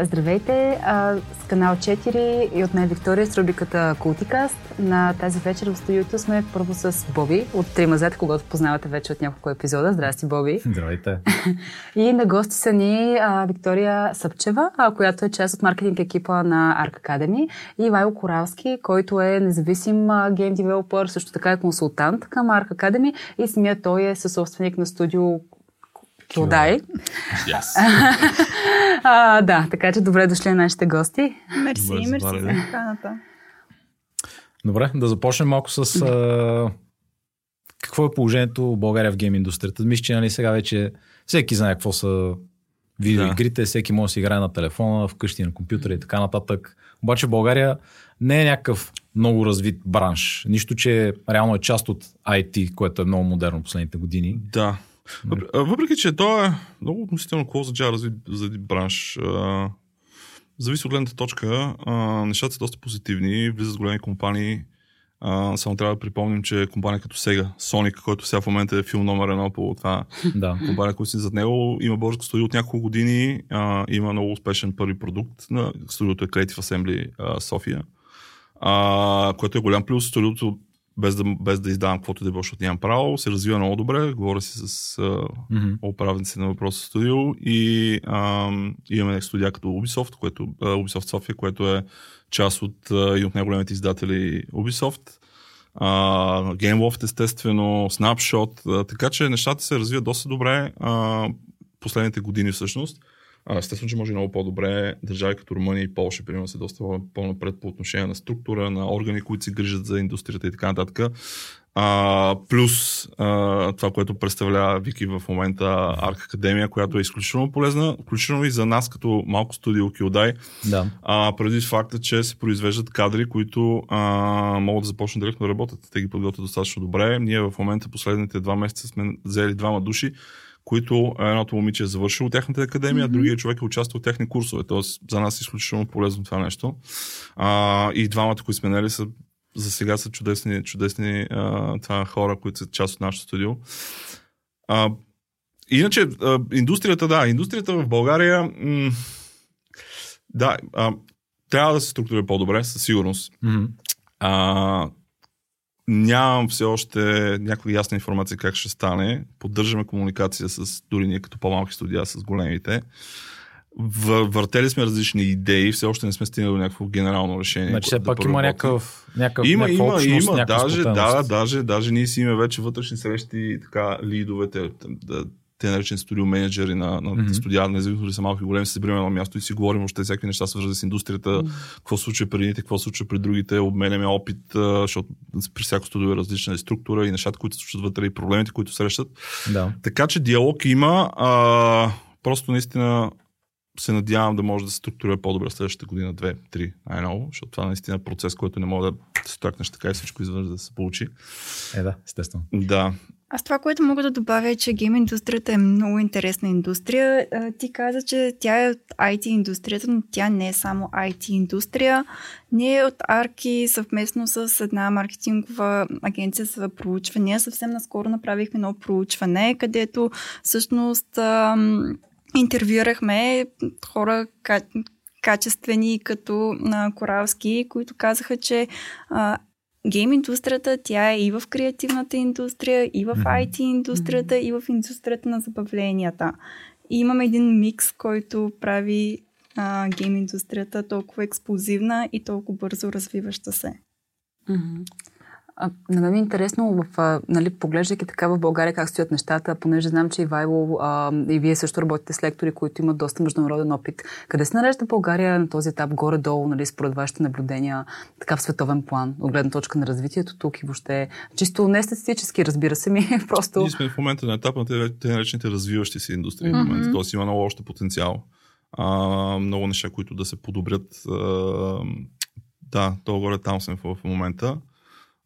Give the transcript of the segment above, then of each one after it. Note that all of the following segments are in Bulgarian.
Здравейте! С канал 4 и от мен Виктория с рубриката Култикаст. На тази вечер в студиото сме първо с Боби от Тримазет, когато познавате вече от няколко епизода. Здрасти, Боби! Здравейте! и на гости са ни Виктория Съпчева, която е част от маркетинг екипа на Arc Academy и Вайло Коралски, който е независим гейм девелопър, също така е консултант към Arc Academy и самия той е съсобственик на студио Килдай. Yes. а, да, така че добре дошли на нашите гости. Мерси, Добре, мерси за поканата. Добре, да започнем малко с а, какво е положението в България в гейм индустрията. Мисля, че нали, сега вече всеки знае какво са видеоигрите, всеки може да си играе на телефона, вкъщи на компютъра и така нататък. Обаче България не е някакъв много развит бранш. Нищо, че реално е част от IT, което е много модерно последните години. Да. Въпреки, че то е много относително close за развит за бранш. Зависи от гледната точка. Нещата са доста позитивни. Влизат големи компании. А, само трябва да припомним, че компания като Sega, Sonic, който сега в момента е филм номер едно по това Да. компания, която си зад него, има българско студио от няколко години, а, има много успешен първи продукт. На студиото е Creative Assembly а, София, а, което е голям плюс. Студиото, без да, без да издавам каквото да било, защото нямам право, се развива много добре. Говоря си с Мгм. управници на въпроса студио и а, имаме студия като Ubisoft, което, а, Ubisoft София, което е част от а, и от най-големите издатели Ubisoft. А, GameLoft естествено, Snapshot, а, така че нещата се развиват доста добре а, последните години всъщност. Естествено, че може много по-добре. Държави като Румъния и Полша, примерно, са доста по-напред по отношение на структура, на органи, които се грижат за индустрията и така нататък. А, плюс а, това, което представлява Вики в момента Арк Академия, която е изключително полезна, включително и за нас като малко студио Килдай, Да. а, преди факта, че се произвеждат кадри, които а, могат да започнат директно да работят. Те ги подготвят достатъчно добре. Ние в момента последните два месеца сме взели двама души, които едното момиче е завършило тяхната академия, а другия човек е участвал в техни курсове. Тоест, за нас е изключително полезно това нещо. А, и двамата, които сме нали, са за сега са чудесни, чудесни а, това хора, които са част от нашото студио. А, иначе, а, индустрията, да, индустрията в България, м- да, а, трябва да се структурира по-добре, със сигурност. Мгм. А, нямам все още някаква ясна информация как ще стане. Поддържаме комуникация с дори ние като по-малки студия с големите. Въртели сме различни идеи, все още не сме стигнали до някакво генерално решение. Значи все да пак има някакъв, някакъв Има, има, общност, има, даже, да, даже, даже ние си имаме вече вътрешни срещи, така, лидовете, да, те наречени студио менеджери на, на mm-hmm. студия, независимо дали са малки големи, се събираме на място и си говорим още всякакви неща, свързани с индустрията, mm-hmm. какво се случва при едните, какво се случва при другите, обменяме опит, защото при всяко студио е различна структура и нещата, които се случват вътре и проблемите, които срещат. Да. Така че диалог има, а, просто наистина се надявам да може да се структурира по-добре следващата година, две, три, най-ново, защото това наистина е процес, който не може да се тракнеш така и всичко изведнъж да се получи. Е, да, естествено. Да, Аз това, което мога да добавя е, че гейм индустрията е много интересна индустрия. Ти каза, че тя е от IT индустрията, но тя не е само IT индустрия. Ние от Арки съвместно с една маркетингова агенция за проучвания съвсем наскоро направихме едно проучване, където всъщност интервюрахме хора ка- качествени като на Коралски, които казаха, че гейм индустрията, тя е и в креативната индустрия, и в. IT индустрията, и в индустрията на забавленията. И имаме един микс, който прави а, гейм индустрията толкова експлозивна и толкова бързо развиваща се. А, на мен е интересно, в, а, нали, поглеждайки така в България как стоят нещата, понеже знам, че Ивайло а, и вие също работите с лектори, които имат доста международен опит. Къде се нарежда България на този етап, горе-долу, нали, според вашите наблюдения, така в световен план, от гледна точка на развитието тук и въобще, чисто не статистически, разбира се ми, просто... Ние сме в момента на етап на те, те наречените развиващи се индустрии. Mm-hmm. В момента. Тоест има много още потенциал. А, много неща, които да се подобрят. А, да, долу-горе там сме в момента.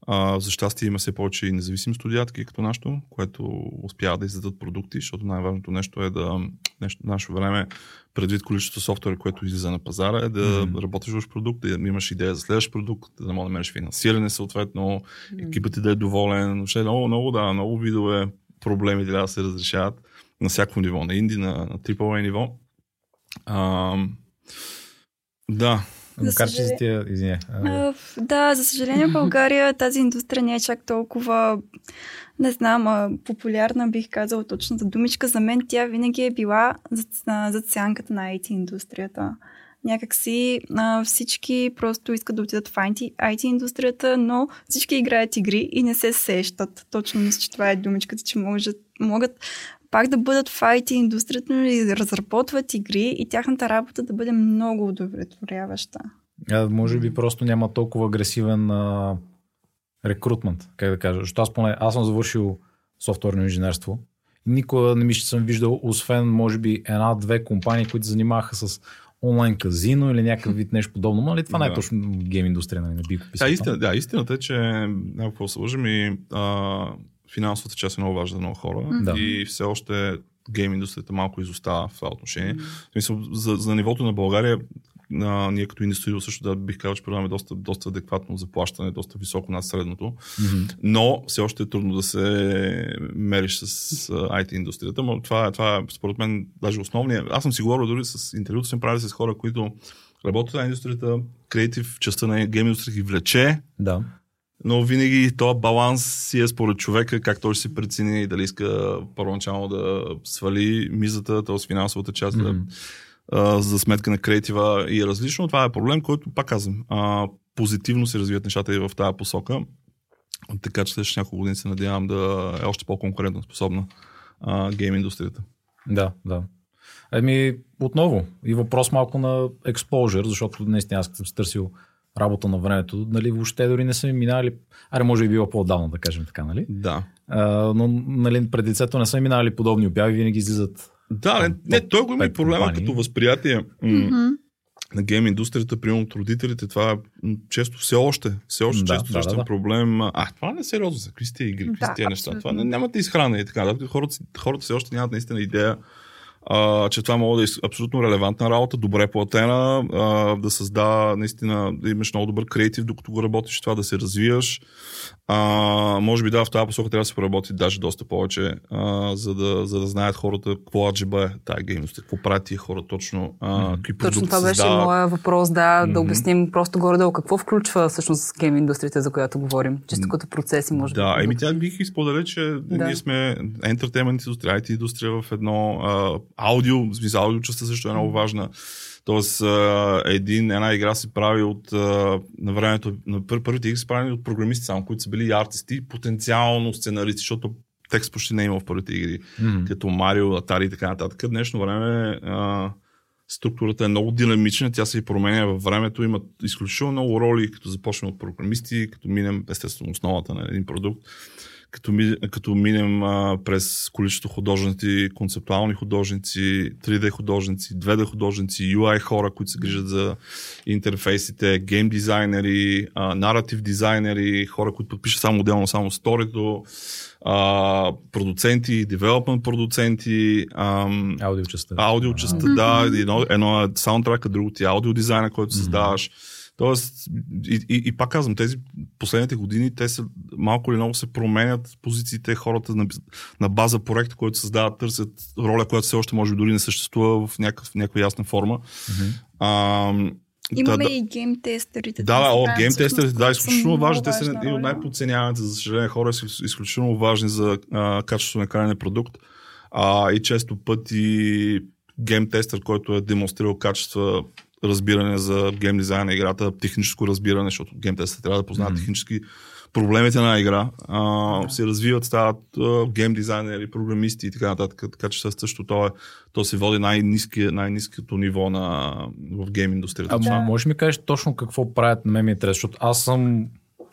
А, за щастие има все повече и независими студия, такива като нашото, което успява да издадат продукти, защото най-важното нещо е да нещо, нашето време, предвид количеството софтуер, което излиза на пазара, е да Мгм. работиш в продукт, да имаш идея за следващ продукт, да може да намериш финансиране съответно, екипът ти да е доволен. Въобще много, много, да, много видове проблеми трябва да се разрешават на всяко ниво, на инди, на, на AAA ниво. А, Да. Макар че за тия, извиня. Да, за съжаление в България тази индустрия не е чак толкова, не знам, а, популярна бих казала точната думичка. За мен тя винаги е била за, за сянката на IT индустрията някакси а, всички просто искат да отидат в IT, индустрията, но всички играят игри и не се сещат. Точно мисля, че това е думичката, че могат, могат пак да бъдат в IT индустрията, но и да разработват игри и тяхната работа да бъде много удовлетворяваща. А, може би просто няма толкова агресивен а, рекрутмент, как да кажа. Защото аз поне, аз съм завършил софтуерно инженерство. Никога не ми ще съм виждал, освен може би една-две компании, които занимаваха с онлайн казино или някакъв вид нещо подобно. Нали, това да. не е точно гейм индустрия, нали, не би писал. Да, истина, да, истината е, че какво се лъжим и а, финансовата част е много важна за много хора mm-hmm. и все още гейм индустрията малко изостава в това отношение. Mm-hmm. В смисъл, за, за нивото на България а, ние като индустрия също да бих казал, че предлагаме доста, доста адекватно заплащане, доста високо над средното, mm-hmm. но все още е трудно да се мериш с IT индустрията, но това, това е според мен даже основния. Аз съм си говорил дори с интервюто, съм правил с хора, които работят на индустрията, креатив, частта на гейм индустрията ги влече. Да. Но винаги този баланс си е според човека, как той ще си прецени дали иска първоначално да свали мизата, т.е. финансовата част, mm-hmm. да за сметка на креатива и е различно. Това е проблем, който, пак казвам, а, позитивно се развият нещата и в тази посока. Така че следващите няколко години се надявам да е още по-конкурентно способна а, гейм индустрията. Да, да. Еми, отново, и въпрос малко на exposure, защото наистина аз съм търсил работа на времето, нали, въобще дори не са ми минали, аре може би било по-отдавна, да кажем така, нали? Да. А, но нали, пред лицето не са минали подобни обяви, винаги излизат да, не, не той го има и проблема компании. като възприятие mm-hmm. на гейм индустрията, примерно от родителите. Това често все още, все още да, често да, да, да. проблем. А, това не е сериозно за какви сте игри, какви сте неща. Това не, нямате изхрана и така. Да, хората, хората все още нямат наистина идея а, че това може да е абсолютно релевантна работа, добре платена, а, да създава наистина, да имаш много добър креатив, докато го работиш, това да се развиваш. А, може би да, в тази посока трябва да се поработи даже доста повече, а, за, да, за да знаят хората какво аджиба е тази геймност, какво правят тия хора точно, а, какви Точно това беше създават. моя въпрос, да, mm-hmm. да обясним просто горе-долу какво включва всъщност гейм индустрията, за която говорим, чисто като процеси, може да. Да, еми тя бих изподеля, че да. ние сме entertainment индустрия, IT индустрия в едно а, аудио, в смисъл аудио частта също е много важна. Тоест, един, една игра се прави от на времето, на първите игри се прави от програмисти само, които са били артисти, потенциално сценаристи, защото текст почти не е имал в първите игри, mm-hmm. като Марио, Atari и така нататък. Днешно време а, структурата е много динамична, тя се и променя във времето, имат изключително много роли, като започнем от програмисти, като минем естествено основата на един продукт като, ми, като минем а, през количество художници, концептуални художници, 3D художници, 2D художници, UI хора, които се грижат за интерфейсите, гейм дизайнери, наратив дизайнери, хора, които подпишат само отделно само сторито, а, продуценти, девелопмент продуценти, ам. Аудиочастта, да, едно, едно е саундтрака, другото е аудиодизайна, който създаваш. Mm-hmm Тоест, и, и, и пак казвам, тези последните години, те са малко или много се променят позициите, хората на, на база проект, който създават, търсят роля, която все още може би дори не съществува в някакъв, някаква ясна форма. Mm-hmm. А, Имаме да, и гейм тестерите. Да, о, гейм тестерите, да, изключително важни. Те са и от най-подценяваните, за съжаление, хора са изключително важни за а, качеството на крайния продукт. А, и често пъти гейм тестър, който е демонстрирал качества разбиране за гейм дизайн на играта, техническо разбиране, защото гейм теста трябва да познават mm-hmm. технически проблемите на игра, а, се развиват, стават а, гейм дизайнери, програмисти и така нататък. Така че също то, е, то се води най-низки, най-низкото ниво на, в гейм индустрията. А, да. може ми кажеш точно какво правят на мен ми интерес, защото аз съм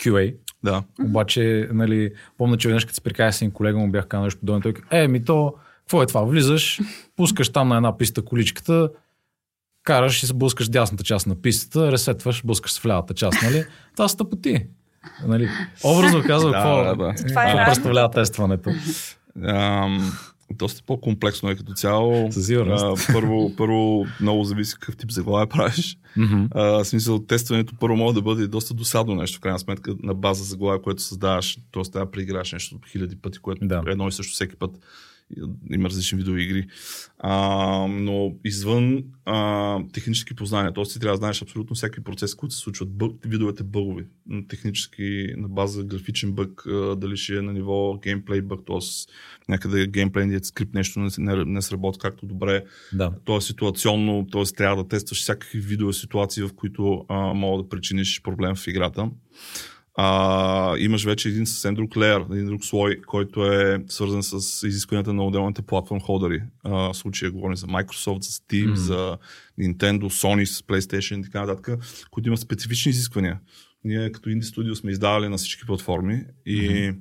QA, да. Обаче, нали, помня, че веднъж като се прикая с един колега му бях казал нещо подобно. Той е, ми то, какво е това? Влизаш, пускаш там на една писта количката, караш и се блъскаш дясната част на пистата, ресетваш, блъскаш в лявата част, нали? Това са тъпоти. Нали? Образно казвам, какво, да, да. какво е представлява тестването. Um, доста по-комплексно е като цяло. Със сигурност. първо, първо много зависи какъв тип заглавие правиш. Mm-hmm. Uh, смисъл, тестването първо може да бъде доста досадно нещо, в крайна сметка, на база заглавие, което създаваш. Тоест, трябва да преиграш нещо хиляди пъти, което да. едно и също всеки път има различни видове игри. А, но извън а, технически познания, т.е. ти трябва да знаеш абсолютно всеки процес, които се случват, бъг, видовете бъгови, технически на база графичен бъг, дали ще е на ниво геймплей бъг, т.е. някъде геймплейният скрипт нещо не, не, не сработи както добре, Да. то е ситуационно, т.е. трябва да тестваш всякакви видове ситуации, в които а, мога да причиниш проблем в играта. А, имаш вече един съвсем друг леер, един друг слой, който е свързан с изискванията на отделните платформ холдери. В случая говорим за Microsoft, за Steam, Мгм. за Nintendo, Sony, с PlayStation и така нататък, които имат специфични изисквания. Ние като инди студио сме издавали на всички платформи и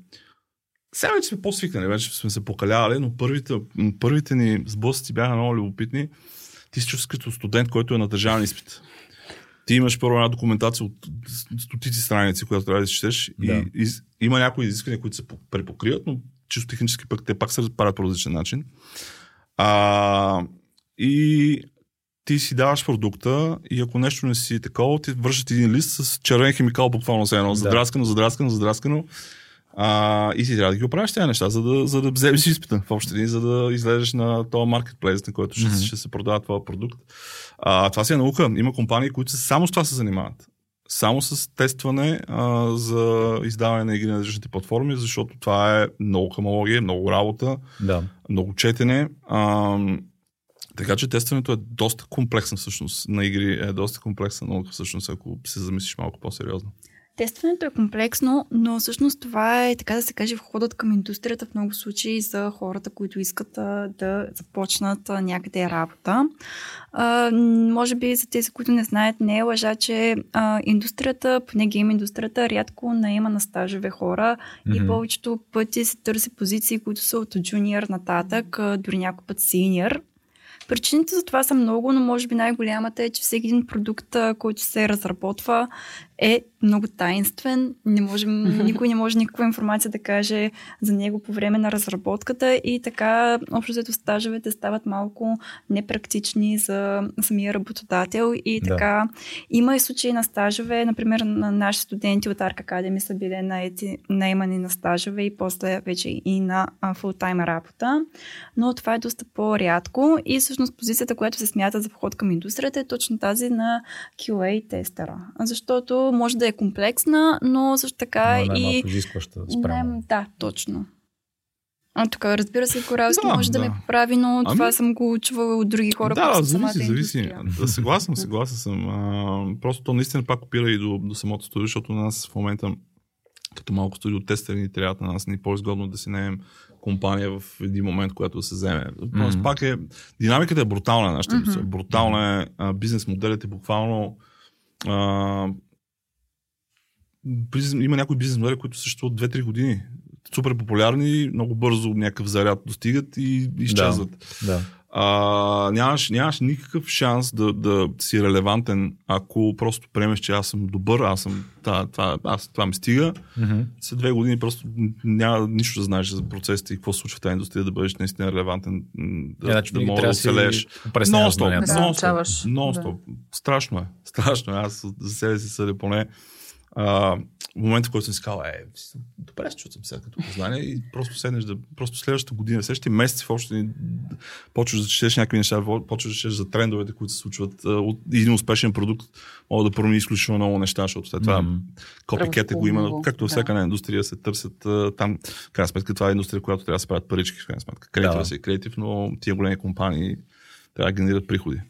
сега вече сме по-свикнали, вече сме се покалявали, но първите, първите ни сблъсъци бяха много любопитни. Ти се чувстваш като студент, който е на държавен изпит. Ти имаш първо една документация от стотици страници, която трябва да четеш Да. и, и има някои изисквания, които се по- препокриват, но чисто технически пък те пак се правят по различен начин. А, и ти си даваш продукта и ако нещо не си такова, ти вършат един лист с червен химикал буквално се едно. Да. Задраскано, задраскано, задраскано. А, и ти трябва да ги оправиш тези неща, за да, за да вземеш изпита в общи за да излезеш на този маркетплейс, на който ще, Мгм. ще се продава твоя продукт. А, това си е наука. Има компании, които са- само с това се занимават. Само с тестване а, за издаване на игри на различните платформи, защото това е много хамология, много работа, Да. много четене. А, така че тестването е доста комплексно всъщност на игри, е доста комплексна наука всъщност, ако се замислиш малко по-сериозно. Тестването е комплексно, но всъщност това е, така да се каже, входът към индустрията в много случаи за хората, които искат а, да започнат а, някъде работа. А, може би за тези, които не знаят, не е лъжа, че а, индустрията, поне гейм индустрията, рядко наема на стажове хора и Мгм. повечето пъти се търси позиции, които са от джуниор нататък, а, дори някой път синьор. Причините за това са много, но може би най-голямата е, че всеки един продукт, който се разработва, е много таинствен. Не можем, никой не може никаква информация да каже за него по време на разработката. И така общо взето стажовете стават малко непрактични за самия работодател. И Да. така има и случаи на стажове, например на наши студенти от Arc Academy са били наети, наемани на стажове и после вече и на фултайм работа, но това е доста по-рядко. И всъщност позицията, която се смята за вход към индустрията е точно тази на QA тестера, защото може да е комплексна, но също така Но е и... изискваща спрямо. Най- да, точно. А тук, разбира се, Коралски Да, може да, да. ме поправи, но това Ами- съм го чувала от други хора, да, зависи, зависи. Да, съгласен, съгласен съм. А, просто то наистина пак опира и до, до самото студио, защото на нас в момента като малко студио тестери ни трябва на нас ни е по-изгодно да си наемем компания в един момент, когато да се вземе. Мгм. пак е, динамиката е брутална на нашата индустрия. Брутална е, а, бизнес моделите буквално а, бизнес, има някои бизнес модели, които съществуват 2-3 години. Супер популярни, много бързо някакъв заряд достигат и изчезват. Да. А, нямаш, нямаш никакъв шанс да, да си релевантен, ако просто приемеш, че аз съм добър, аз съм, това, това, аз, това ми стига. Мгм. След две години просто няма нищо да знаеш за процесите и какво се случва в тази индустрия, да бъдеш наистина релевантен, м, Е, да, значи да можеш да да оцелееш. Нон-стоп, знанията. Да, нон-стоп, научаваш. нон-стоп. Страшно е. Страшно е. Аз за себе си съдя поне. А, в момента, в който съм си казал, е, добре, че съм сега като познание и просто седнеш да, просто следващата година, следващите месеци в линии, почваш да четеш някакви неща, почваш да четеш за трендовете, които се случват. От един успешен продукт може да промени изключително много неща, защото след това Мгм. копикета го има, както във да. всяка една индустрия се търсят там. В крайна сметка това е индустрия, която трябва да се правят парички, в крайна сметка. Креатива Да. си е креатив, но тия големи компании трябва да генерират приходи.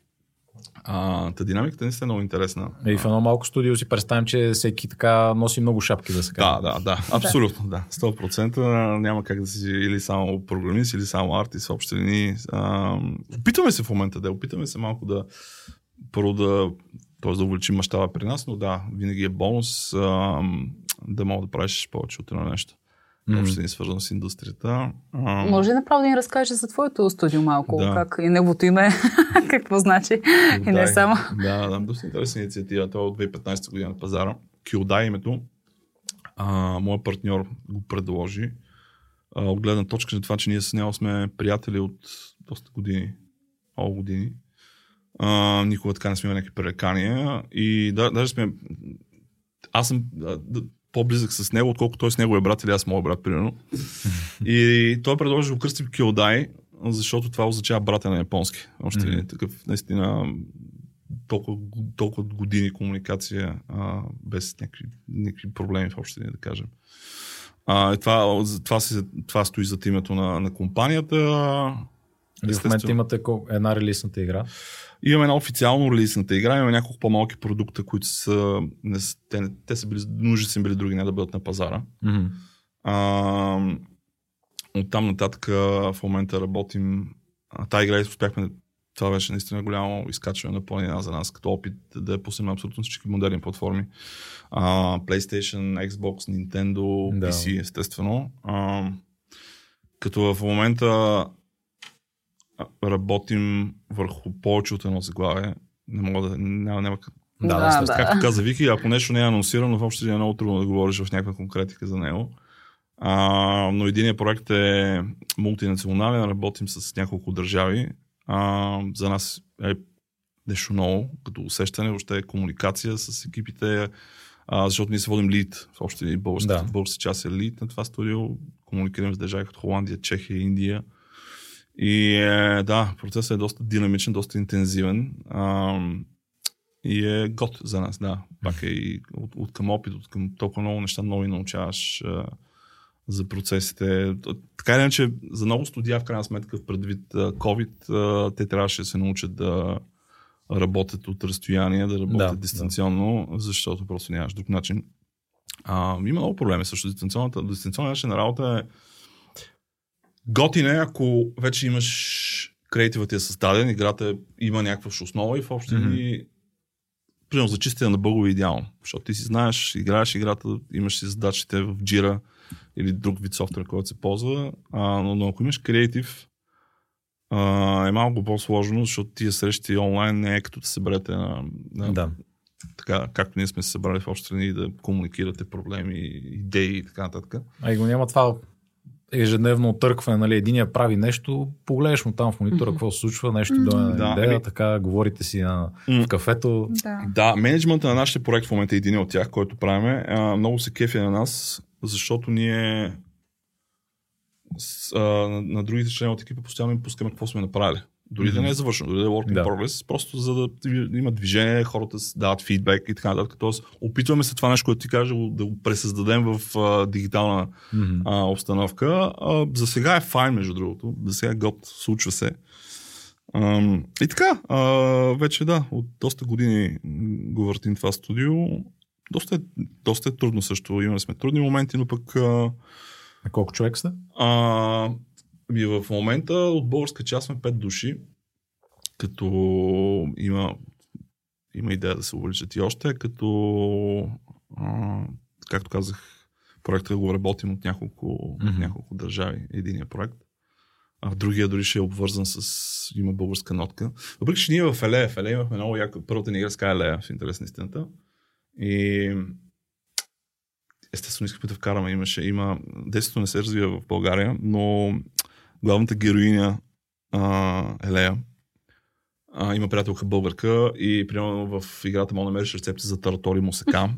А, та динамиката наистина е много интересна. И в едно малко студио си представям, че всеки така носи много шапки да се каже. Да, да, да, абсолютно, да. 100% няма как да си или само програмист, или само артист в общи линии. А, опитваме се в момента да, опитваме се малко да първо да, т.е. да увеличим мащаба при нас, но да, винаги е бонус а, да мога да правиш повече от едно нещо. Въобще не свързано с индустрията. А, Може ли направо да ни разкажеш за твоето студио малко? Да. Как и неговото име, какво значи? И не само. Да, да, доста интересна инициатива. Това е от 2015 година на пазара. Kyodai името. А, моят партньор го предложи. А, от гледна точка на това, че ние с него сме приятели от доста години. Много години. А, никога така не сме имали някакви пререкания. И да, даже сме... Аз съм... а, да, по-близък с него, отколкото той с него е брат или аз моят брат, примерно. и той предложи да го кръстим Киодай, защото това означава брата на японски. Още mm-hmm. такъв, наистина, толкова, толкова години комуникация а, без някакви, някакви проблеми в общи да кажем. А, това, това, си, това стои за името на, на компанията. Вие в момента имате една релизната игра? Имаме една официално релизната игра, имаме няколко по-малки продукта, които са, не, те, те са били, нужни са били други не да бъдат на пазара. Mm-hmm. А, от там нататък в момента работим. Та игра успяхме това беше наистина голямо изкачване на планина за нас, като опит да я пуснем абсолютно всички модерни платформи. А, PlayStation, Xbox, Nintendo, да. PC, естествено. А, като в момента работим върху повече от едно заглавие. Не мога да... Няма, няма, да, да, да. Както каза Вики, ако нещо не е анонсирано, въобще е много трудно да говориш в някаква конкретика за него. А, но единият проект е мултинационален, работим с няколко държави. А, за нас е нещо ново, като усещане, въобще е комуникация с екипите, а, защото ние се водим лид, в общи български, да. част е лид на това студио, комуникираме с държави като Холандия, Чехия, Индия. И е, да, процесът е доста динамичен, доста интензивен. А, и е год за нас, да. Пак е и от, от към опит, от към толкова много неща нови научаваш а, за процесите. Така или иначе, за много студия, в крайна сметка, предвид COVID, а, те трябваше да се научат да работят от разстояние, да работят да, дистанционно, да. защото просто нямаш друг начин. А, има много проблеми също. Дистанционната, дистанционната начин на работа е Готин е, ако вече имаш креативът ти е създаден, играта има някаква основа и в общи mm-hmm. примерно за чистия на бъгове е идеално. Защото ти си знаеш, играеш играта, имаш си задачите в Jira или друг вид софтуер, който се ползва, а, но, но ако имаш креатив, а, е малко по-сложно, защото тия срещи онлайн не е като да се съберете на, на да. така, както ние сме се събрали в общи страни да комуникирате проблеми, идеи и така нататък. А и го няма това ежедневно отъркване, нали, единия прави нещо, погледаш му там в монитора, mm-hmm. какво се случва, нещо mm-hmm. до да, идея, ами... така говорите си на, mm-hmm. в кафето. Да. да, менеджмента на нашия проект в момента е един от тях, който правиме. А, много се кефи на нас, защото ние с, а, на, на другите члени от екипа постоянно им пускаме какво сме направили. Дори mm-hmm. да не е завършено, дори да е work in да. progress, просто за да има движение, хората дават фидбек и така нататък. Тоест, опитваме се това нещо, което ти кажа, да го пресъздадем в а, дигитална mm-hmm. а, обстановка. А, за сега е файн, между другото. За сега год, случва се. А, и така, а, вече да, от доста години го въртим това студио. Доста е, доста е трудно също. Имали сме трудни моменти, но пък... А, а колко човек сте? А, ми в момента от българска част сме 5 души, като има, има идея да се увеличат и още, като а, както казах, проекта го работим от няколко, mm-hmm. от няколко държави, единия проект. А другия дори ще е обвързан с... има българска нотка. Въпреки, че ние в Елея, в Елея имахме много яко... Първата ни игра с Елея, в интерес на истината. И естествено искахме да вкараме. Имаше, има... Действието не се развива в България, но главната героиня а, Елея а, има приятелка българка и примерно в играта мога да намериш рецепти за таратори мусака.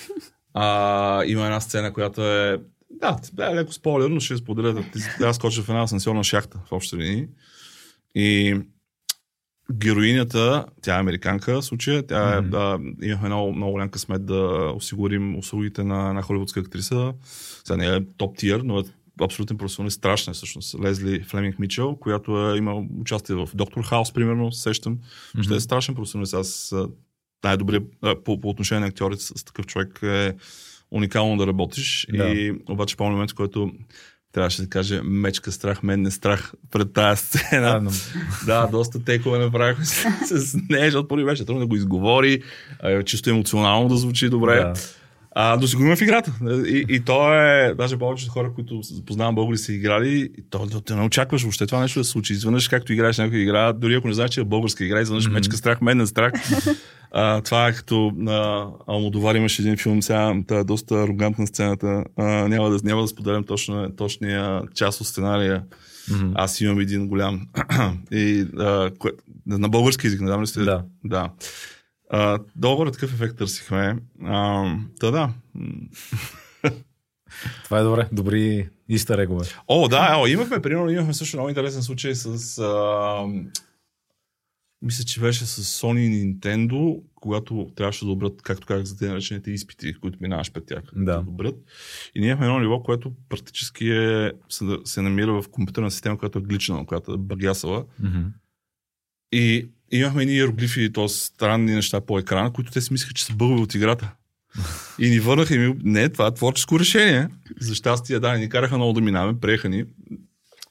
а, има една сцена, която е да, е леко спойлер, но ще споделя да трябва скоча в една асансьорна шахта в общи линии. И героинята, тя е американка в случая, тя е, mm-hmm. да, имахме много, много голям късмет да осигурим услугите на една холивудска актриса. Сега не е топ тир, но е абсолютен професионалист, страшна е всъщност, Лезли Флеминг Мичел, която е имал участие в Доктор Хаус, примерно, сещам. Mm-hmm. Ще е страшен професионалист. Аз най-добре по, по отношение на актьорите с такъв човек е уникално да работиш. Да. И обаче по момент, в който трябваше да каже мечка страх, мен не страх пред тази сцена. Да, но... да доста текове направихме с, с нея, защото първи беше трудно да го изговори, чисто емоционално да звучи добре. Да. А, но си го има в играта. И, и то е, даже повечето хора, които познавам българи са играли, и то, то, то не очакваш въобще това нещо да се случи. Изведнъж, както играеш някаква игра, дори ако не знаеш, че е българска игра, изведнъж mm-hmm. мечка страх, мен страх. а, това е като на Алмодовар имаше един филм, сега та е доста арогантна сцената. А, няма, да, няма да споделям точно, точния част от сценария. Mm-hmm. Аз имам един голям. и, а, кое, на български език, не знам ли сте? Да. да А, добър такъв ефект търсихме. А, та да. Това е добре. Добри истерегове. О, да, о, имахме, примерно, имахме също много интересен случай с... А, мисля, че беше с Sony и Nintendo, когато трябваше да добрат, както казах, за те наречените изпити, които минаваш пред тях. Да. добрат. И ние имахме едно ниво, което практически е, се, се намира в компютърна система, която е глична, която е багясала. Mm-hmm. И имахме едни иероглифи, т.е. странни неща по екрана, които те си мислеха, че са бъгове от играта. И ни върнаха и ми, не, това е творческо решение. За щастие, да, ни караха много да минаваме, приеха ни.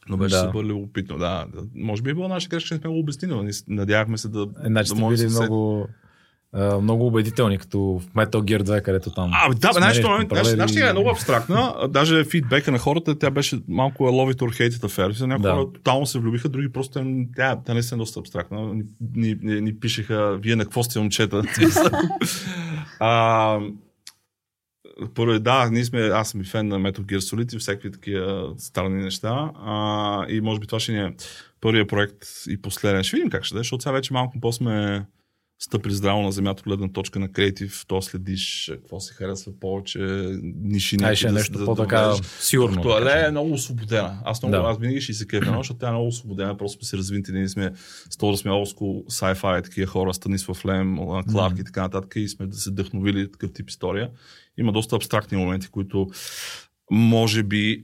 Но беше Да. супер любопитно, да. Може би е било наша грешка, че не сме го обяснили, но надявахме се да, Значи да може били да се- много, убедителни, като в Metal Gear 2, където там. А, да, бе, сменяш нашата е много абстрактна. Даже фидбека на хората, тя беше малко love it or hate it affair. Някои Да. хора тотално се влюбиха, други просто тя, тя, тя наистина е доста абстрактна. Ни, ни, ни, ни пишеха, вие на какво сте момчета? а, първо, да, ние сме, аз съм и фен на Metal Gear Solid и всякакви такива странни неща. А, и може би това ще ни е първият проект и последен. Ще видим как ще да е, защото сега вече малко по-сме стъпили здраво на земята от гледна точка на креатив, то следиш е, какво се харесва повече, ниши Ай, ще е да- нещо да- по-така да сигурно. Това да е много освободена. Аз, много, Да. аз винаги ще се кефя, защото тя е много освободена. Просто сме се развинти. Ние сме с това да сме олдскул sci-fi, такива хора, Станислав Лем, Кларк и така нататък. И сме да се вдъхновили такъв тип история. Има доста абстрактни моменти, които може би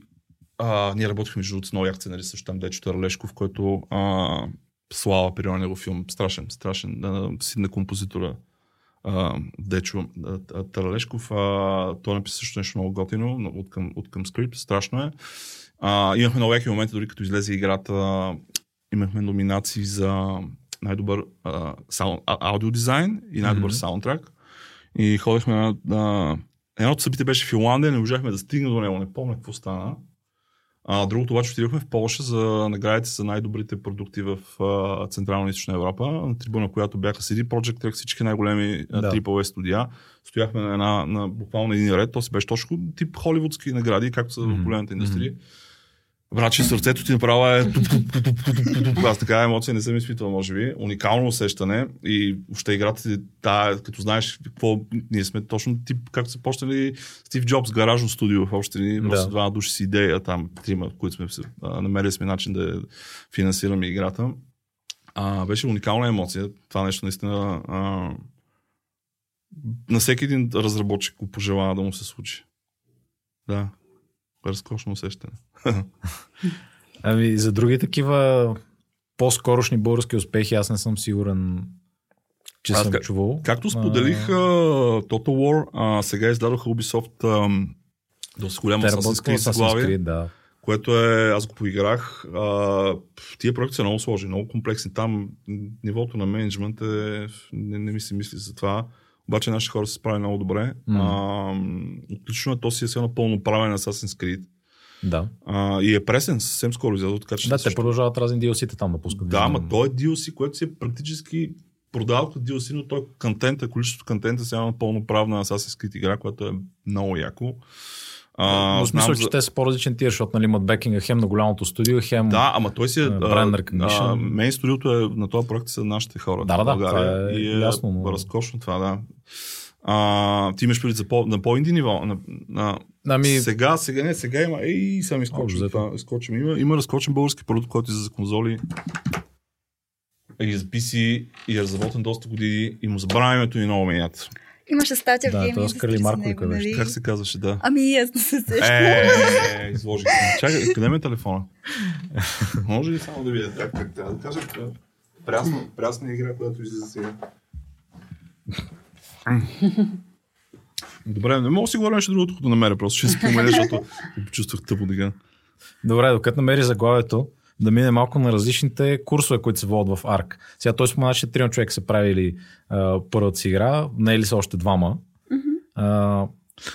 а, ние работихме между другото с много як сценарист, също там Дечо Тарлешков, който а, слава при него филм. Страшен, страшен. А, син на композитора Дечо Таралешков. Той написа също нещо много готино но от към, от към скрипт. Страшно е. А, имахме много яки моменти, дори като излезе играта, имахме номинации за най-добър а, саунд, а, аудиодизайн и най-добър Мгм. саундтрак. И ходихме на, на... Едното събитие беше в Финландия, не можахме да стигнем до него, не помня какво стана. А, другото обаче отидохме в Польша за наградите за най-добрите продукти в а, Централна и Източна Европа, на трибуна, която бяха CD Projekt Red, всички най-големи Да. AAA студия. Стояхме на, една, на буквално един ред, то си беше точно тип холивудски награди, както са Мгм. в големите индустрии. Врачи, сърцето ти направо е... Аз такава емоция не съм изпитвал, може би. Уникално усещане и въобще играта ти, да, като знаеш какво, ние сме точно тип, както са почнали Стив Джобс, гаражно студио в общи линии, просто Да. два души с идея, там трима, които сме намерили сме начин да финансираме играта. А, беше уникална емоция. Това нещо наистина а, на всеки един разработчик го пожелава да му се случи. Да. Разкошно усещане. Ами, за други такива по-скорошни български успехи, аз не съм сигурен, че Аз съм как- чувал. Както споделих, а, Total War, а, сега издадоха Ubisoft а, доста голяма Assassin's Creed, да. което е, аз го поиграх. А, тия проекти са много сложни, много комплексни. Там нивото на менеджмент е, не, не ми се мисли за това. Обаче нашите хора се справи много добре. М. А, отлично е, то си е все едно пълноправен Assassin's Creed. Да, А, и е пресен, съвсем скоро излезе, така че да те също- продължават разни DLC-та там да пускат. да, ама той е DLC, което си е практически продавал като DLC, но той контента, количеството контента сега е пълноправна Assassin's Creed игра, която е много яко. А, Но в смисъл, знам че за- те са по-различен тир, защото нали, имат бекинга хем на голямото студио, хем... Да, ама той си е... А, brand recognition. Мейн студиото е, на този проект са нашите хора. Да, да, България. това е и е ясно, но- разкошно това, да. А, ти имаш преди за по, на по-инди ниво. На, на, Ами, Сега, сега не, сега има. Ей, сам изкочим. Общо. Има, има разкочен български продукт, който е за конзоли. И за PC и е разработен доста години и му забравя името и много менят. Имаше статия Да, в Game това с него, къде нали? Как се казваше, да? Ами, аз не се сещам. Е, изложих се. Чакай, къде ми е телефона? Може ли само да видя как, как трябва да кажа? Прясна, прясна игра, която излиза сега. Добре, не мога да си говоря нещо другото, като намеря, просто ще спомена, защото се почувствах тъпо сега. добре, докато намери заглавието, да мине малко на различните курсове, които се водят в ARC. Сега той спомена, че трима човека са правили а, първата си игра, не е ли са още двама? А,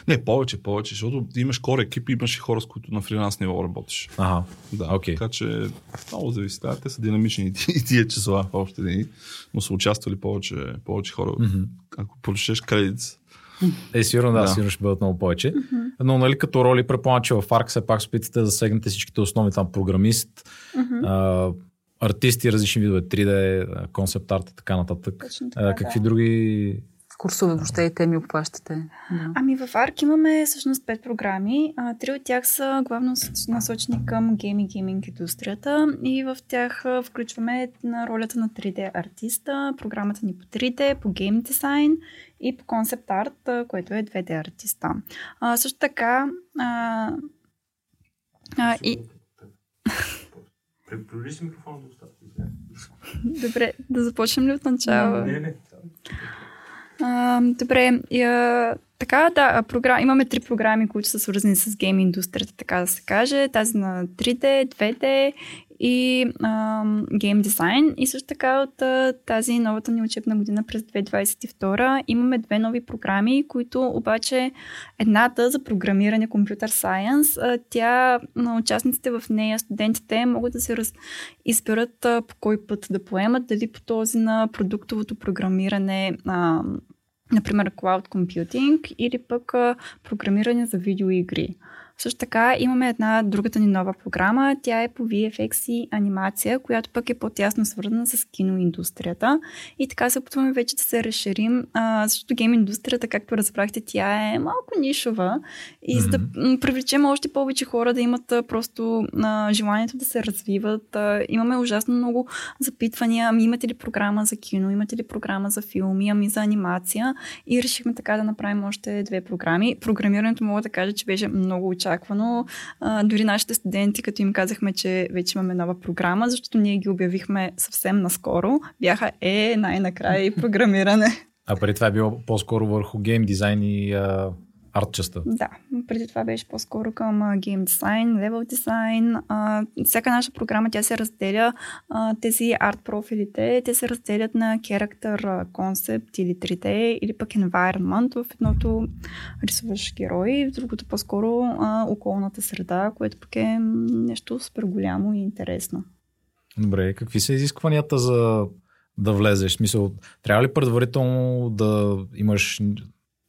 Не, повече, повече, защото имаш кор екип и имаш и хора, с които на фриланс ниво работиш. ага, Да, Окей. така че много зависи. Да, те са динамични и тия числа в общи дни, но са участвали повече, повече хора. Mm-hmm. Ако прочетеш кредит, Е, сигурно да, Да. сигурно ще бъдат много повече. Но нали като роли, предполагам, че в ARC все пак се опитате да засегнете всичките основни там програмист, а, артисти, различни видове 3D, концепт арт и така нататък. Точно така, а, какви да. други Курсове въобще и теми обхващате. Да. Ами в ARC имаме всъщност пет програми. А, три от тях са главно насочени към гейм и гейминг индустрията и в тях включваме на ролята на 3D артиста, програмата ни по 3D, по гейм дизайн и по концепт арт, което е 2D артиста. А, също така а, а, и... Приближи си микрофона до устата. Добре, да започнем ли от начало? Не, не. А, добре, а, така, да, програм... имаме три програми, които са свързани с гейм индустрията, така да се каже. Тази на 3D, 2D и гейм дизайн. И също така от а, тази новата ни учебна година през 2022 имаме две нови програми, които обаче едната за програмиране компютър сайенс, а, тя на участниците в нея, студентите могат да се раз... изберат а, по кой път да поемат, дали по този на продуктовото програмиране, а, например Cloud Computing или пък а, програмиране за видеоигри. Също така имаме една другата ни нова програма. Тя е по VFX и анимация, която пък е по-тясно свързана с киноиндустрията. И така се опитваме вече да се разширим. А, защото гейм индустрията, както разбрахте, тя е малко нишова. И за да привлечем още повече хора да имат а, просто а, желанието да се развиват. А, имаме ужасно много запитвания. Ами имате ли програма за кино? Имате ли програма за филми? Ами за анимация? И решихме така да направим още две програми. Програмирането мога да кажа, че беше много очаквано. А, дори нашите студенти, като им казахме, че вече имаме нова програма, защото ние ги обявихме съвсем наскоро, бяха е, най-накрая и програмиране. А преди това е било по-скоро върху гейм дизайн и а, арт частта. Да, преди това беше по-скоро към гейм дизайн, левел дизайн. Всяка наша програма тя се разделя, а, тези арт профилите, те се разделят на character concept или 3D или пък environment. В едното рисуваш герои, в другото по-скоро а, околната среда, което пък е нещо супер голямо и интересно. Добре, какви са изискванията за да влезеш? В Смисъл, трябва ли предварително да имаш...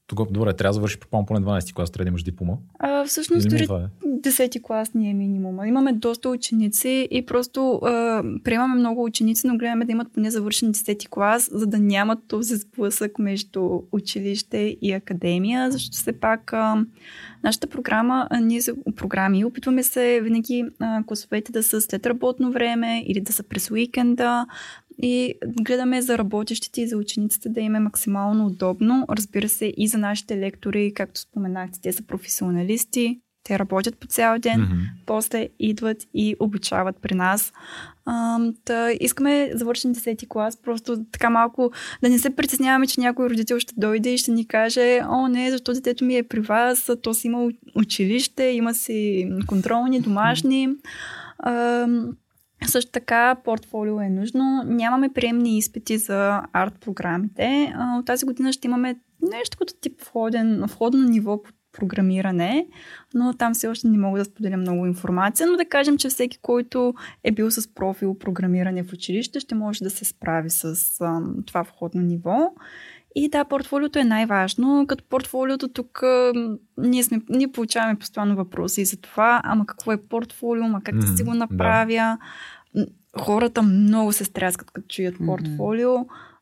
Тук, добре, трябва да завършиш предполагам поне 12 клас, трябва да имаш диплома. А, всъщност, дори това е? Десети клас ни е минимума. Имаме доста ученици и просто а, приемаме много ученици, но гледаме да имат поне завършен 10 клас, за да нямат този сблъсък между училище и академия, защото все пак а, нашата програма, а, ние за програми, опитваме се винаги а, класовете да са след работно време или да са през уикенда, и гледаме за работещите и за учениците да им е максимално удобно. Разбира се, и за нашите лектори, както споменахте, те са професионалисти, те работят по цял ден, Мгм. после идват и обучават при нас. А, та, искаме да завършим 10 клас, просто така малко да не се притесняваме, че някой родител ще дойде и ще ни каже, о не, защо детето ми е при вас, то си има училище, има си контролни, домашни. А, също така, портфолио е нужно. Нямаме приемни изпити за арт програмите. От тази година ще имаме нещо като тип входен, входно ниво по програмиране, но там все още не мога да споделя много информация, но да кажем, че всеки, който е бил с профил програмиране в училище, ще може да се справи с а, това входно ниво. И да, портфолиото е най-важно. Като портфолиото тук ние, сме, ние получаваме постоянно въпроси за това, ама какво е портфолио, ама как да си го да. направя. М, Хората много се стряскат, като чуят портфолио.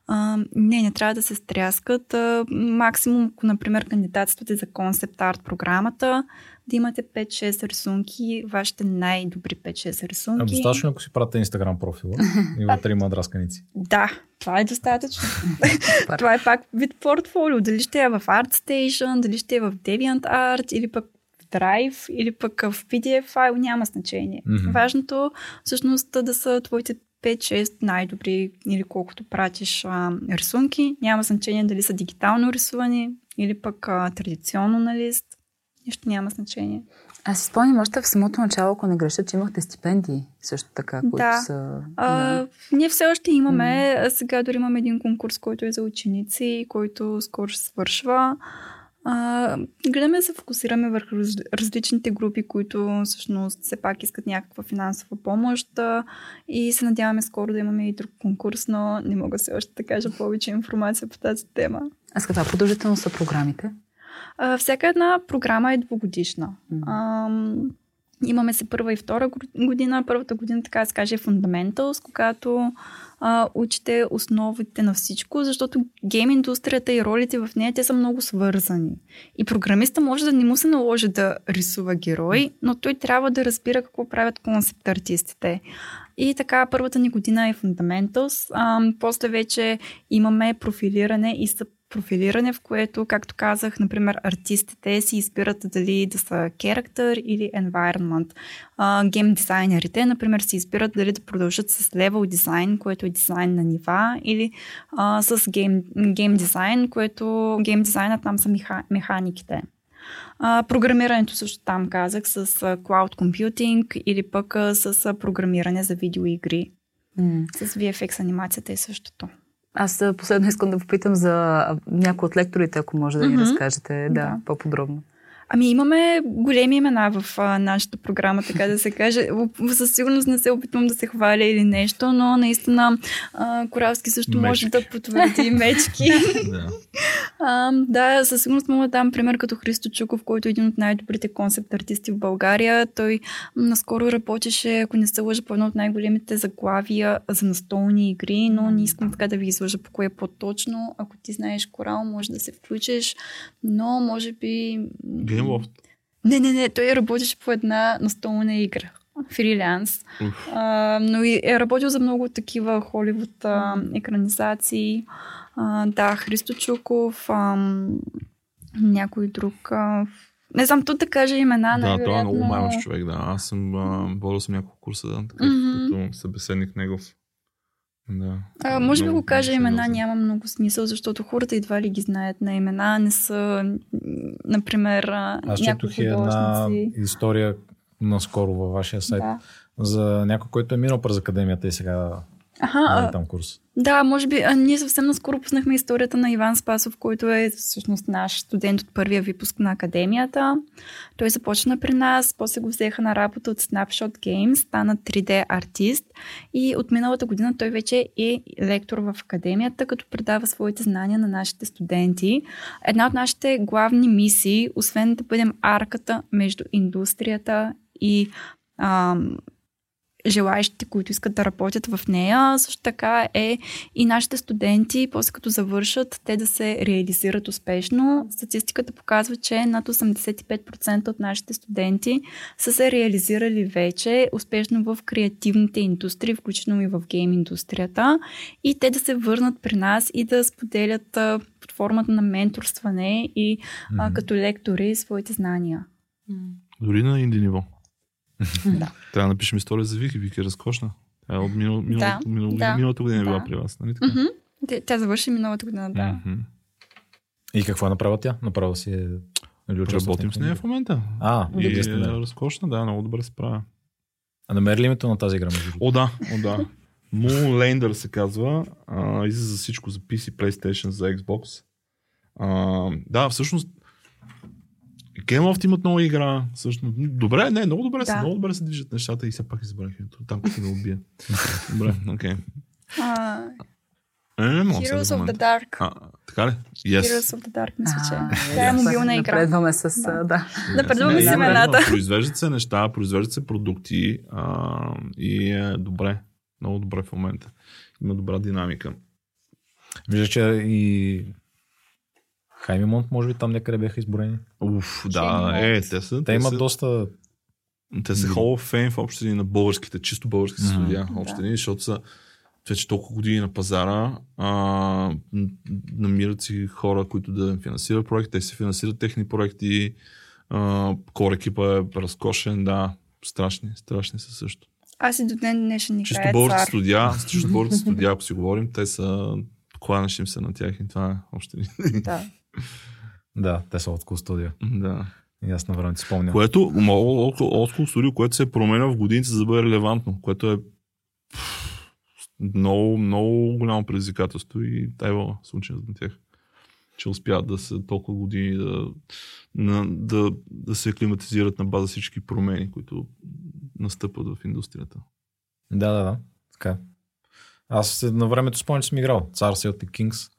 А, не, не трябва да се стряскат. А, максимум, ако, например, кандидатствате за концепт арт програмата, да имате 5-6 рисунки, вашите най-добри 5-6 А рисунки. достатъчно, ако си правите Инстаграм профила и вътре има драсканици. Да, това е достатъчно. това е пак вид портфолио. Дали ще е в ArtStation, дали ще е в DeviantArt или пък в Drive, или пък в PDF файл, няма значение. Мгм. Важното всъщност да са твоите 5-6 най-добри или колкото пратиш а, рисунки. Няма значение дали са дигитално рисувани или пък а, традиционно на лист. Нищо няма значение. Аз си спомням още в самото начало, ако не греша, че имахте стипендии също така, които Да. са... А, ние все още имаме, а сега дори имаме един конкурс, който е за ученици, който скоро ще свършва. А, гледаме да се фокусираме върху раз, различните групи, които всъщност все пак искат някаква финансова помощ а, и се надяваме скоро да имаме и друг конкурс, но не мога все още да кажа повече информация по тази тема. А с каква продължителност са програмите? А, всяка една програма е двугодишна. Ам, Имаме се първа и втора година. Първата година, така да се каже, е Fundamentals, когато а, учите основите на всичко, защото гейм индустрията и ролите в нея, те са много свързани. И програмиста може да не му се наложи да рисува герой, но той трябва да разбира какво правят концепт артистите. И така, първата ни година е. А, после вече имаме профилиране и съп профилиране, в което, както казах, например, артистите си избират дали да са character или environment. гейм дизайнерите, например, си избират дали да продължат с level дизайн, което е дизайн на нива, или а, с гейм, гейм дизайн, което гейм дизайнът там са меха, механиките. А, програмирането също там казах с cloud computing или пък с програмиране за видеоигри. Mm. С VFX анимацията е същото. Аз последно искам да попитам за някои от лекторите, ако може да ни mm-hmm. разкажете да, да, по-подробно. Ами имаме големи имена в а, нашата програма, така да се каже. Със сигурност не се опитвам да се хваля или нещо, но наистина а, Коралски също Мечки. може да потвърди мечки. да. А, да, със сигурност мога да дам пример като Христо Чуков, който е един от най-добрите концепт артисти в България. Той наскоро работеше, ако не се лъжа, по едно от най-големите заглавия за настолни игри, но не искам така да ви излъжа по кое по-точно. Ако ти знаеш Корал, може да се включиш, но може би... Gameloft. Не, не, не, той работеше по една настолна игра. Фриланс. А, но и е работил за много такива холивуд а, екранизации. А, да, Христо Чуков, а, някой друг. А, не знам, тут да кажа имена. Да, той е много маймаш човек, да. Аз съм, водил съм няколко курса, да, така, mm-hmm. като събеседник негов. Да. А, може би го кажа имена, няма много смисъл, защото хората едва ли ги знаят на имена, не са, например, Аз четох една история наскоро във вашия сайт да. за някой, който е минал през академията и сега Аха, там курс. Да, може би. А, ние съвсем наскоро пуснахме историята на Иван Спасов, който е всъщност наш студент от първия випуск на академията. Той започна при нас, после го взеха на работа от Snapshot Games, стана 3D артист и от миналата година той вече е лектор в академията, като предава своите знания на нашите студенти. Една от нашите главни мисии, освен да бъдем арката между индустрията и ам, желаящите, които искат да работят в нея. Също така е и нашите студенти, после като завършат, те да се реализират успешно. Статистиката показва, че над 85% от нашите студенти са се реализирали вече успешно в креативните индустрии, включително и в гейм индустрията. И те да се върнат при нас и да споделят под формата на менторстване и mm-hmm. а, като лектори своите знания. Дори на инди ниво. Да. Трябва да напишем история за Вики. Вики е разкошна. Тя е от минал, минал, да. минал, да. миналата година е била да. при вас, нали така? Mm-hmm. Тя завърши миналата година, да. Mm-hmm. И какво е направила тя? Направила си е... Работим с нея в момента. А, и е, е разкошна, да, много добре се справя. А намери ли името на тази игра? О, да, о, да. Moonlander се казва. А, излиза за всичко, за PC, PlayStation, за Xbox. А, да, всъщност Game имат нова игра. Също. Добре, не, много добре, да. се, много добре се движат нещата и все пак избрах. Там като ме убия. добре, окей. Okay. Uh, не, не, не, Heroes of the Dark. А, така ли? Yes. Heroes of the Dark, мисля, че. Това е мобилна игра. Напредваме с... Да. да. Напредваме с имената. Произвеждат се неща, произвеждат се продукти а, и е добре. Много добре в момента. Има добра динамика. Вижда, че и Хаймимонт, може би там някъде бяха изборени. Уф, да, е, те са. Те, те имат са, доста. Те са Hall of Fame в общини на българските, чисто български mm-hmm. студия, общини, да. защото са вече толкова години на пазара, а, намират си хора, които да финансират проекти, те си финансират техни проекти, кор екипа е разкошен, да, страшни, страшни са също. Аз и до ден днешен ни Чисто български студия, чисто български студия, ако си говорим, те са кланеш им се на тях и това е още. Да. Да, те са от студио. Да. И аз на време спомням. Което, School студио, което се е променя в годините, за да бъде релевантно, което е много, много голямо предизвикателство и тайва случай на тях. Че успяват да са толкова години да, на, да, да се климатизират на база всички промени, които настъпват в индустрията. Да, да, да. Така. Аз на времето спомням, че съм играл. Цар Celtic Kings.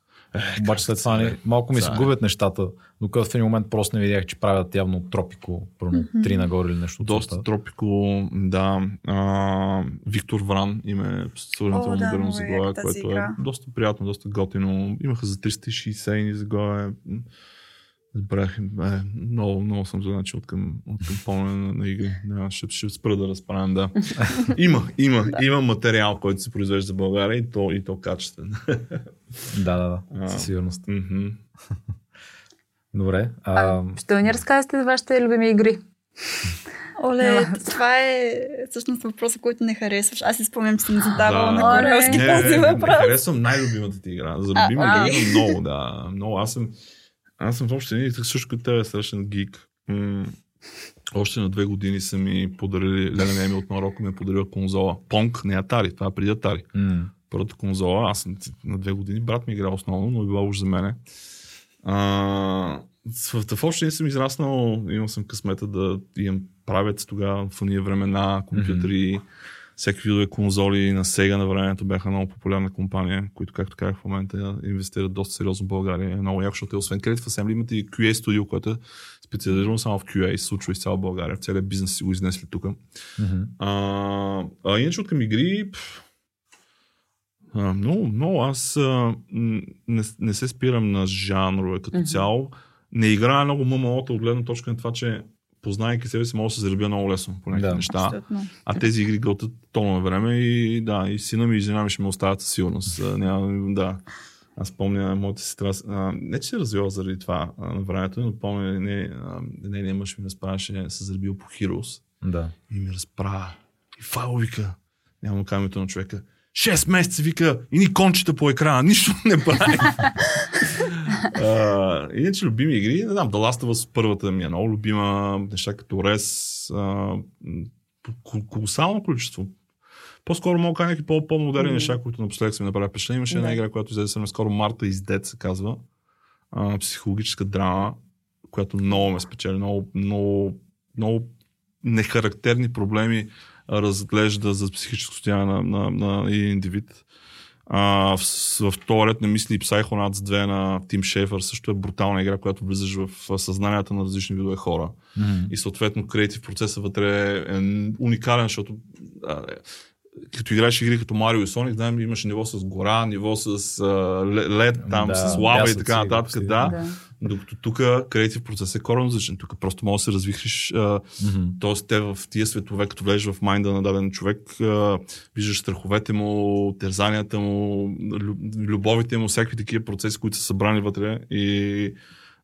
Обаче след това ни, малко ми се Да. губят нещата, докато в един момент просто не видях, че правят явно тропико, първо три нагоре или нещо. Доста тропико, да. А, Виктор Вран име сравнително О, да, модерно заглавие, което е игра. доста приятно, доста готино. Имаха за 360 заглавие. Забравях, е, много, много съм значи от към, от към помня на, на игри. Да, ще, ще спра да разправям, да. Има, има, има материал, който се произвежда за България и то, и то качествен. Да, да, да, А. със сигурност. Добре. А, А, ще ни разкажете за вашите любими игри. Оле, това е всъщност въпроса, който не харесваш. Аз си спомням, че съм задавала Да. на Корнелски Не, не, този не, въпрос. не харесвам най-любимата ти игра. За любима игра много, да. Много. Аз съм, аз съм въобще не, също като тебе страшен гик. М- още на две години са ми подарили, Леля Неми от Марокко ми е подарила конзола. Понк, не Атари, това е преди Атари. м, Първата конзола, аз съм на две години, брат ми игра основно, но е била уж за мене. А, в, в общи съм израснал, имал съм късмета да имам правец тогава в уния времена, компютри, всеки видове конзоли на Сега на времето бяха много популярна компания, които, както казах в момента, инвестират доста сериозно в България. Е много яко, защото е, освен Creative Assembly имате и QA студио, което е специализирано само в QA и се случва из цяла България. В целия бизнес си го изнесли тук. мгм. А, а иначе от към игри, пф, а, много, много. Аз а, не, не се спирам на жанрове като Мгм. цяло. Не играя много ММО-та от гледна точка на това, че познайки себе си, мога да се заребя много лесно по някакви Да. неща. Абсолютно. А тези игри готвят тонове време и да, и сина ми и жена ми ще ме оставят със сигурност. Няма, да. Аз помня моята сестра, а, не че се развива заради това а, на времето, но помня, не, а, не, не мъж ми разправяше, се заребил по Heroes Да. и ми разправя. И Файл вика, нямам камето на човека, 6 месеца вика и ни кончета по екрана, нищо не прави. А, иначе любими игри, не знам, The Last of Us първата ми е много любима, неща като Рес, а, колосално количество. По-скоро мога да някакви по- по-модерни Мгм. неща, които напоследък са ми направили впечатление. Имаше една игра, която излезе съвсем скоро, Марта из Дед се казва. А, психологическа драма, която много ме спечели, много, много, много нехарактерни проблеми разглежда за психическо състояние на, на, на един индивид. А, в, в този ред на мисли и Psychonauts 2 на Тим Шефър също е брутална игра, която влизаш в съзнанията на различни видове хора. Мгм. И съответно креатив процесът вътре е уникален, защото а, е, като играеш игри като Марио и Соник, знаем, имаш ниво с гора, ниво с лед, там Да, с лава и така нататък. Да. Да. Докато тук креатив процес е коренно различен. Тук просто може да се развихриш а, Мгм. Тоест, те в тия светове, като влезеш в майнда на даден човек, виждаш страховете му, терзанията му, лю- любовите му, всякакви такива процеси, които са събрани вътре и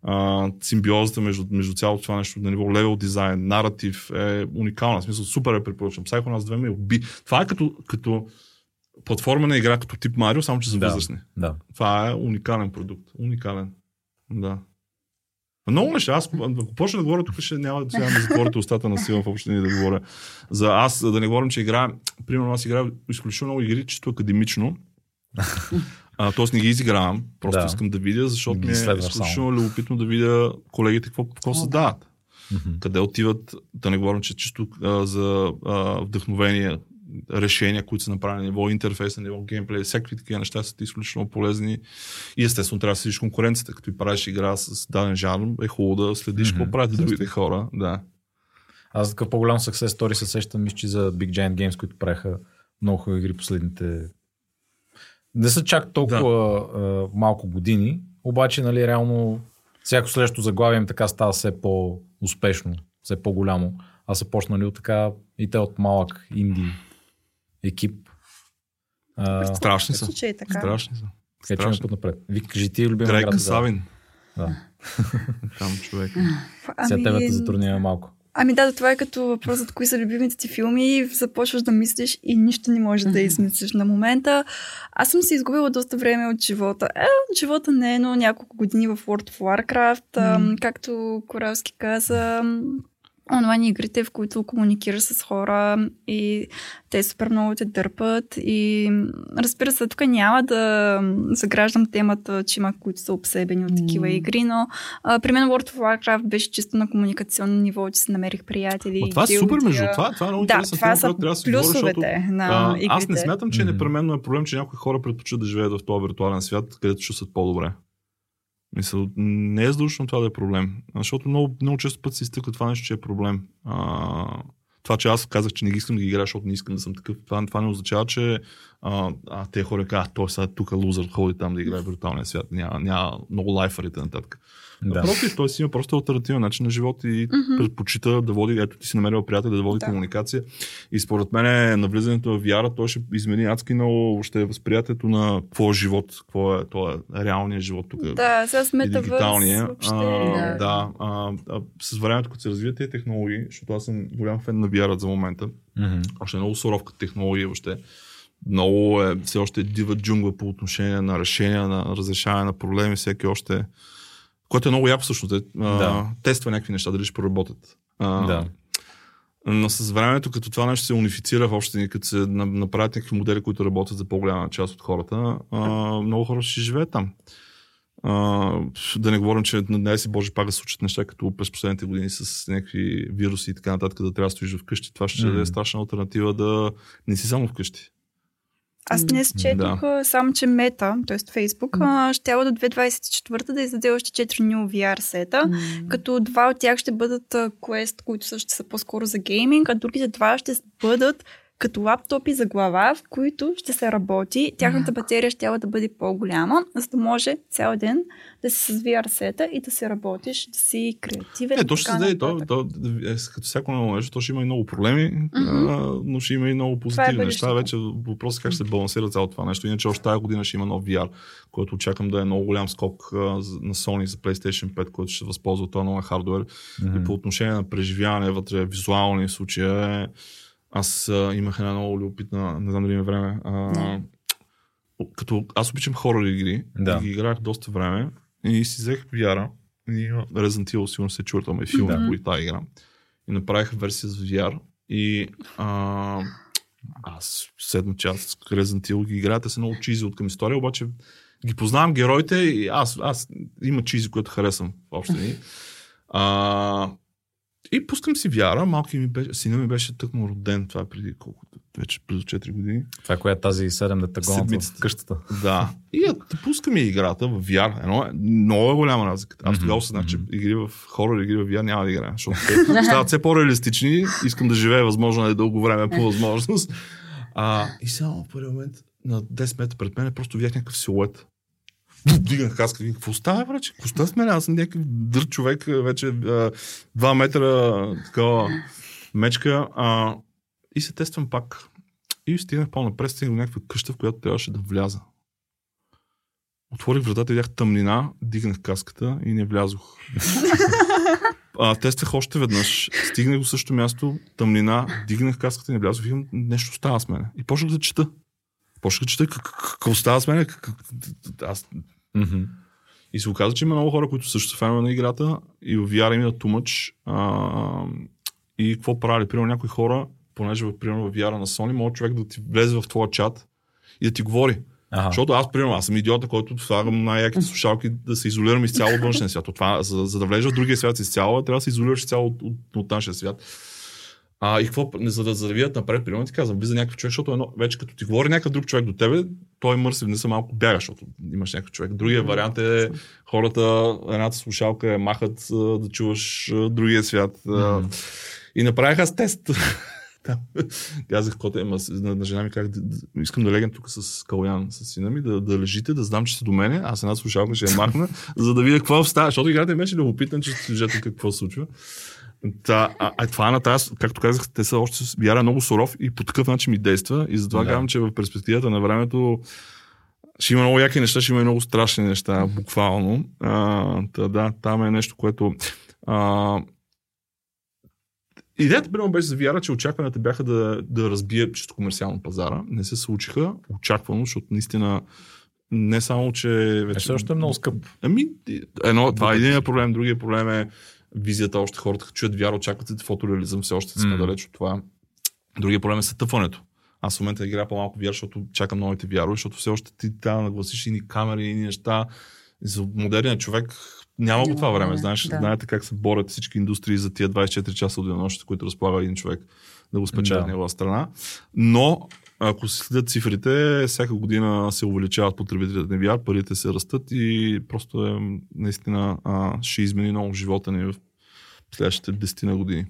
а, симбиозата между, между цялото това нещо на ниво левел дизайн, наратив е уникална. В смисъл, супер е препоръчвам. Psychonauts 2 ме уби. Това е като, като платформена игра, като тип Марио, само че за Да. възрастни. Да. Това е уникален продукт. Уникален. Да. Много неща. Аз, ако почна да говоря, тук ще няма сега да затворите устата на сила в общини да говоря. За аз, да не говорим, че играя, примерно аз играя изключително много игри, чисто академично. А, тоест не ги изигравам, просто Да. искам да видя, защото ми е изключително любопитно да видя колегите какво, какво създават. Къде отиват, да не говорим, че чисто а, за а, вдъхновение, решения, които са направени на ниво интерфейс, на ниво геймплей, всякакви такива неща са ти изключително полезни. И естествено трябва да следиш конкуренцията, като и правиш игра с даден жанр, е хубаво да следиш какво правят другите хора. Да. Аз за такъв по-голям success story се сещам, мисля, че за Big Giant Games, които правеха много хубави игри последните... Не са чак толкова да. малко години, обаче, нали, реално всяко следващо заглавие им така става все по-успешно, все по-голямо. Аз са почнали от така и те от малък инди екип. А, Страшни са. Случай е така. Страшни са. Страшни. път напред. Вик, кажи ти любима Грей игра. Касавин. Да. Там човек. Сега тебе те затруднява малко. Ами да, това е като въпросът, кои са любимите ти филми и започваш да мислиш и нищо не можеш да измислиш на момента. Аз съм се изгубила доста време от живота. Е, от живота не, но няколко години в World of Warcraft, ам, както Коралски каза. Онлайн игрите, в които комуникираш с хора и те супер много те дърпат и разбира се, тук няма да заграждам темата, че има които са обсебени от такива mm. игри, но а, при мен World of Warcraft беше чисто на комуникационно ниво, че се намерих приятели. О, това е супер, между това, това е много да, интересна това тема, са трябва да говоря, защото, на а, игрите. Аз не смятам, че Мгм. непременно е проблем, че някои хора предпочитат да живеят в този виртуален свят, където чувстват по-добре. Мисля, не е задължително това да е проблем. Защото много, много често път се изтъква това нещо, че е проблем. А, това, че аз казах, че не ги искам да ги играя, защото не искам да съм такъв, това, това не означава, че а, а те хора казват, той сега тук лузър ходи там да играе в виртуалния свят. Няма, няма много лайфарите нататък. Да. Напротив, той си има просто альтернативен начин на живот и Мгм. предпочита да води, ето ти си намерил приятел да води Да. комуникация. И според мен навлизането в VR, той ще измени адски много ще е възприятието на какво е живот, какво е, това е реалният живот тук. Да, сега с и метавърс дигиталния. въобще... А, Да. да, а, а, с времето, като се развият тези технологии, защото аз съм голям фен на VR за момента, Мгм. още е много суров като технология въобще. Много е, все още е дива джунгла по отношение на решения, на разрешаване на проблеми, всеки още. Което е много яко всъщност. Е, а, Да. Тества някакви неща, дали ще проработят. А, Да. Но с времето, като това нещо се унифицира в общи, като се на- направят някакви модели, които работят за по-голяма част от хората, а, много хора ще живеят там. А, да не говорим, че дай си Боже пак да случат неща, като през последните години с някакви вируси и така нататък, да трябва да стоиш вкъщи. Това ще Мгм. е страшна альтернатива да не си само вкъщи. Аз днес четох да. само, че Мета, т.е. Фейсбук, mm. ще до 2024 да издаде още 4 new VR сета, М. като два от тях ще бъдат Quest, които също са по-скоро за гейминг, а другите два ще бъдат като лаптопи за глава, в които ще се работи. Тяхната батерия ще да бъде по-голяма, за да може цял ден да си с VR сета и да си работиш, да си креативен. Не, то ще се то, то, е, като всяко ново нещо, то ще има и много проблеми, Мгм. а, но ще има и много е позитивни неща. бъдещето. Вече въпросът е как ще се балансира цялото това нещо. Иначе още тази година ще има нов VR, който очаквам да е много голям скок а, на Sony за PlayStation 5, който ще се възползва този нов хардвер. И по отношение на преживяване вътре, визуални случаи, аз а, имах една много любопитна, не знам дали има време. А, като аз обичам хорор игри, Да. и ги играх доста време и си взех VR и Resident Evil, сигурно се чува, там е филм, Да. да. тази игра. И направих версия с VR и а, аз седма част Resident Evil ги играя, те са много чизи от към история, обаче ги познавам героите и аз, аз има чизи, които харесвам в общи линии. А, и пускам си вяра, малки ми беше, сина ми беше тъкмо роден, това е преди колко, вече близо 4 години. Това е коя е тази 7 дета гоната в къщата. Да. И я пускаме играта в VR. Едно, е- много е голяма разлика. Аз тогава осъзнах, че игри в хорор игри в VR няма да играя, защото те стават все по-реалистични. Искам да живея възможно е дълго време по възможност. А, и само в първи момент на 10 метра пред мен просто видях някакъв силует. Дигнах каска, викам, какво става, браче? Коста с мен? Аз съм някакъв дър човек, вече а, 2 метра такова мечка. А, и се тествам пак. И стигнах по-напред, стигнах до някаква къща, в която трябваше да вляза. Отворих вратата, видях тъмнина, дигнах каската и не влязох. а, тествах още веднъж. Стигнах до същото място, тъмнина, дигнах каската и не влязох. Викам, нещо става с мене. И почнах да чета. Почнах да чета как- как- какво става с как- Аз Мгм. и се оказа, че има много хора, които също са фенове на играта и в VR им е. А, и какво правили? Примерно някои хора, понеже примерно в VR на Sony, може човек да ти влезе в твоя чат и да ти говори. Ага. Защото аз, примерно, аз съм идиота, който слагам най-яките слушалки да се изолирам изцяло от външния свят. От това, за, за да влезеш в другия свят изцяло, трябва да се изолираш изцяло от, от, от нашия свят. А, и какво, за да, за да видят напред, примерно ти казвам, влиза някакъв човек, защото едно, вече като ти говори някакъв друг човек до тебе, той мърси не са малко бяга, защото имаш някакъв човек. Другия вариант е хората, едната слушалка е махат да чуваш другия свят. Мгм. и направих аз тест. Казах, коте, ама, с- на, на, жена ми как искам да легнем тук с Калян, с сина ми, да, да лежите, да знам, че сте до мене. Аз една слушалка ще я махна, за да видя какво става. Защото играта беше любопитна, че сюжета какво случва. Та, а, а, това на тази, както казах, те са още вяра много суров и по такъв начин ми действа. И затова Да. да. казвам, че в перспективата на времето ще има много яки неща, ще има и много страшни неща, буквално. А, та, да, там е нещо, което... А, Идеята, примерно, беше за VR, че очакванията бяха да, да разбие чисто комерциално пазара. Не се случиха, очаквано, защото наистина не само, че Е, вече... все още е много скъп. Ами, едно, това е един проблем, другия проблем е визията, още хората като чуят вяра, очакват се фотореализъм, все още сме М. далеч от това. Другия проблем е сътъпването. Аз в момента играя по-малко VR, защото чакам новите VR, защото все още ти трябва да нагласиш и ни камери, и ни неща. За модерния човек няма го това време. Знаеш, да. знаете как се борят всички индустрии за тия 24 часа от денонощите, които разполага един човек да го спечели Да. да. негова страна. Но ако се следят цифрите, всяка година се увеличават потребителите на VR, парите се растат и просто е наистина а, ще измени много живота ни в следващите 10 на години.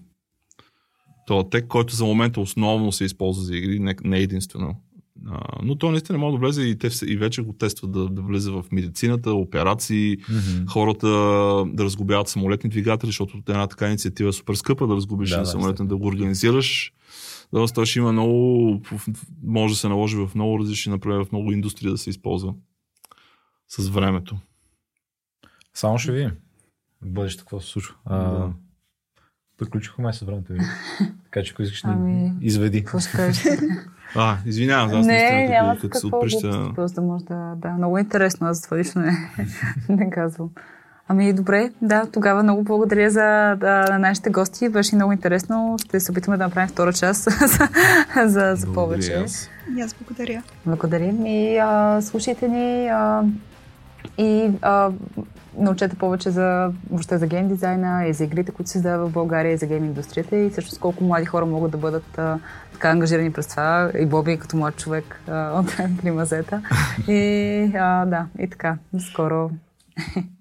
Това тек, който за момента основно се използва за игри, не, не единствено. А, но то наистина може да влезе и те и вече го тестват да, да влезе в медицината, операции, Мгм. хората да разглобяват самолетни двигатели, защото една така инициатива е супер скъпа да разгубиш Да, да, да, самолетен, да го организираш. Да, той ще има много, може да се наложи в много различни, например, в много индустрии да се използва с времето. Само ще видим. В бъдеще какво се случва. А, Да. Приключихме с времето ви. така че ако искаш Ами, да изведи. Какво ще кажеш? А, извинявам, аз не, няма като, се отпреща. глупости, просто да може да... Да, много интересно, аз това лично не, не казвам. Ами добре, да, тогава много благодаря за да, на нашите гости. Беше много интересно. Ще се опитаме да направим втора част за, за, за повече. Благодаря аз. И аз благодаря. Благодарим и а, слушайте ни а, и а, научете повече за, въобще за гейм дизайна и за игрите, които се създават в България и за гейм индустрията и също с колко млади хора могат да бъдат а, така ангажирани през това. И Боби като млад човек а, от при мазета. И а, да, и така. Скоро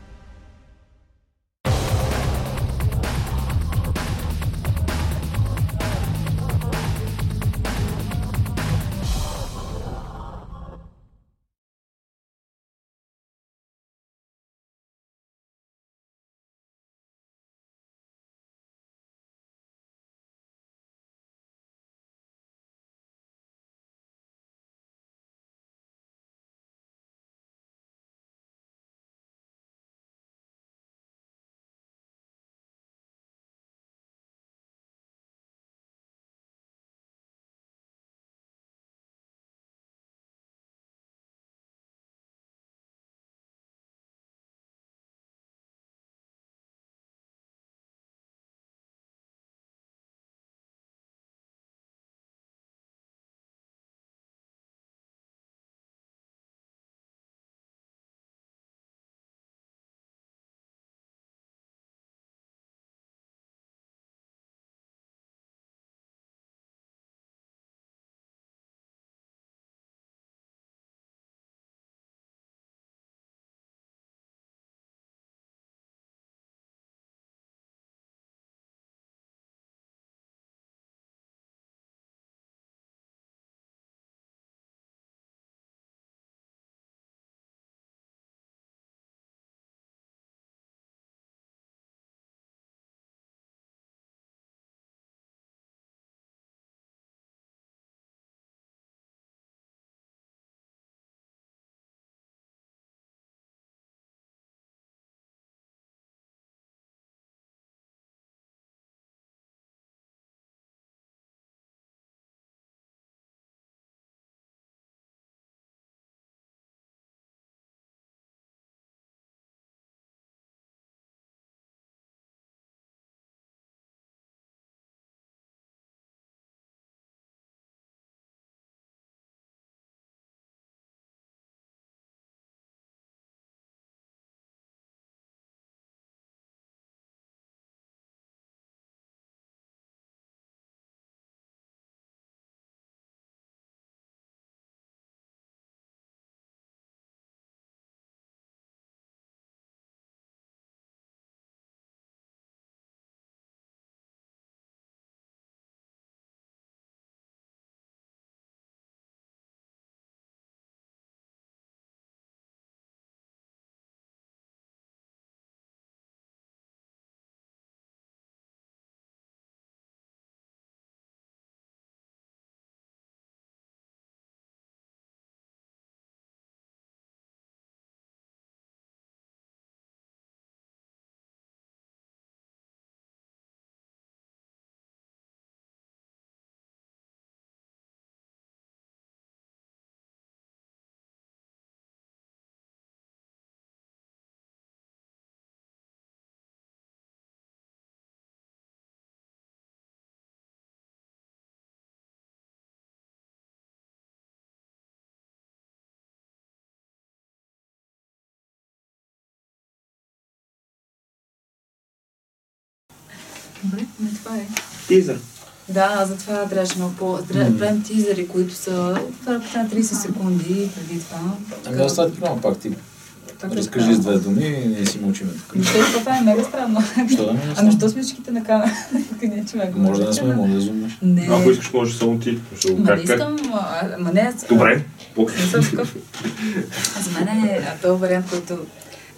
Добре, не това е. Тизър. Да, затова трябваше много по... Трябва да правим тизери, които са в рамките на 30 секунди преди това. Ами да, стати прямо пак ти. Разкажи с две думи и ние си мълчиме тук. Ами, то- Това е мега странно. Що да не Ами, що сме всичките на камера? Тук е. Може да не сме, може да зумнеш. Не. Ако искаш, може само ти. Ма не искам, а, ама не. аз- Добре. Не съм такъв. А за мен е този вариант, който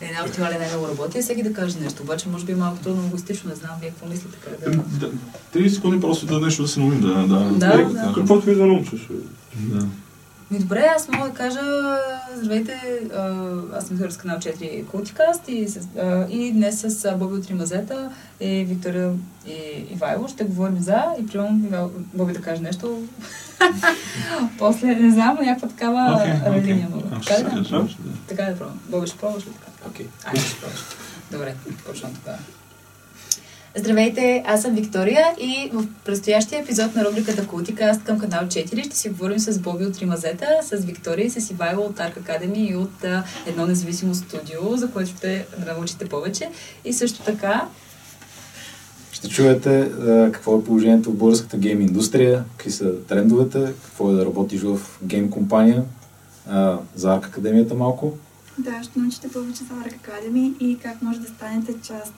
е най-оптимален, най-много работи, е всеки да каже нещо. Обаче, може би е малко трудно егоистично, не знам вие какво мислите. Как да... Да, 30 секунди просто да нещо да се наумим, да, да, Да, да. Каквото ви да научиш. да. Ми добре, аз мога да кажа, здравейте, аз съм с канал 4 Култикаст и, а, и днес с Боби от Римазета и Виктория и Ивайло ще говорим за и Ивайло- Боби да каже нещо. После, не знам, някаква такава okay, окей. линия мога. Така да? Така да пробвам. Боби ще пробваш ли така? Окей. Пробваш. Добре, почвам тогава. Здравейте, аз съм Виктория и в предстоящия епизод на рубриката Култикаст към канал 4 ще си говорим с Боби от Римазета, с Виктория и с Ивайло от Арк Академи и от а, едно независимо студио, за което ще научите повече. И също така, Ще чуете а, какво е положението в българската гейм индустрия, какви са трендовете, какво е да работиш в гейм компания, а, за Арк Академията малко. Да, ще научите повече за Arc Academy и как може да станете част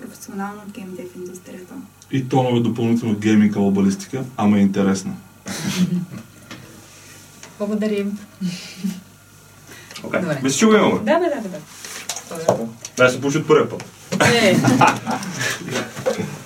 професионално от геймдев индустрията. И тонове допълнително гейминг балистика, ама е интересно. благодарим. Добре. Мисля, че го имаме. Да, да, да, да. да. Да, се получи от първия път. Е,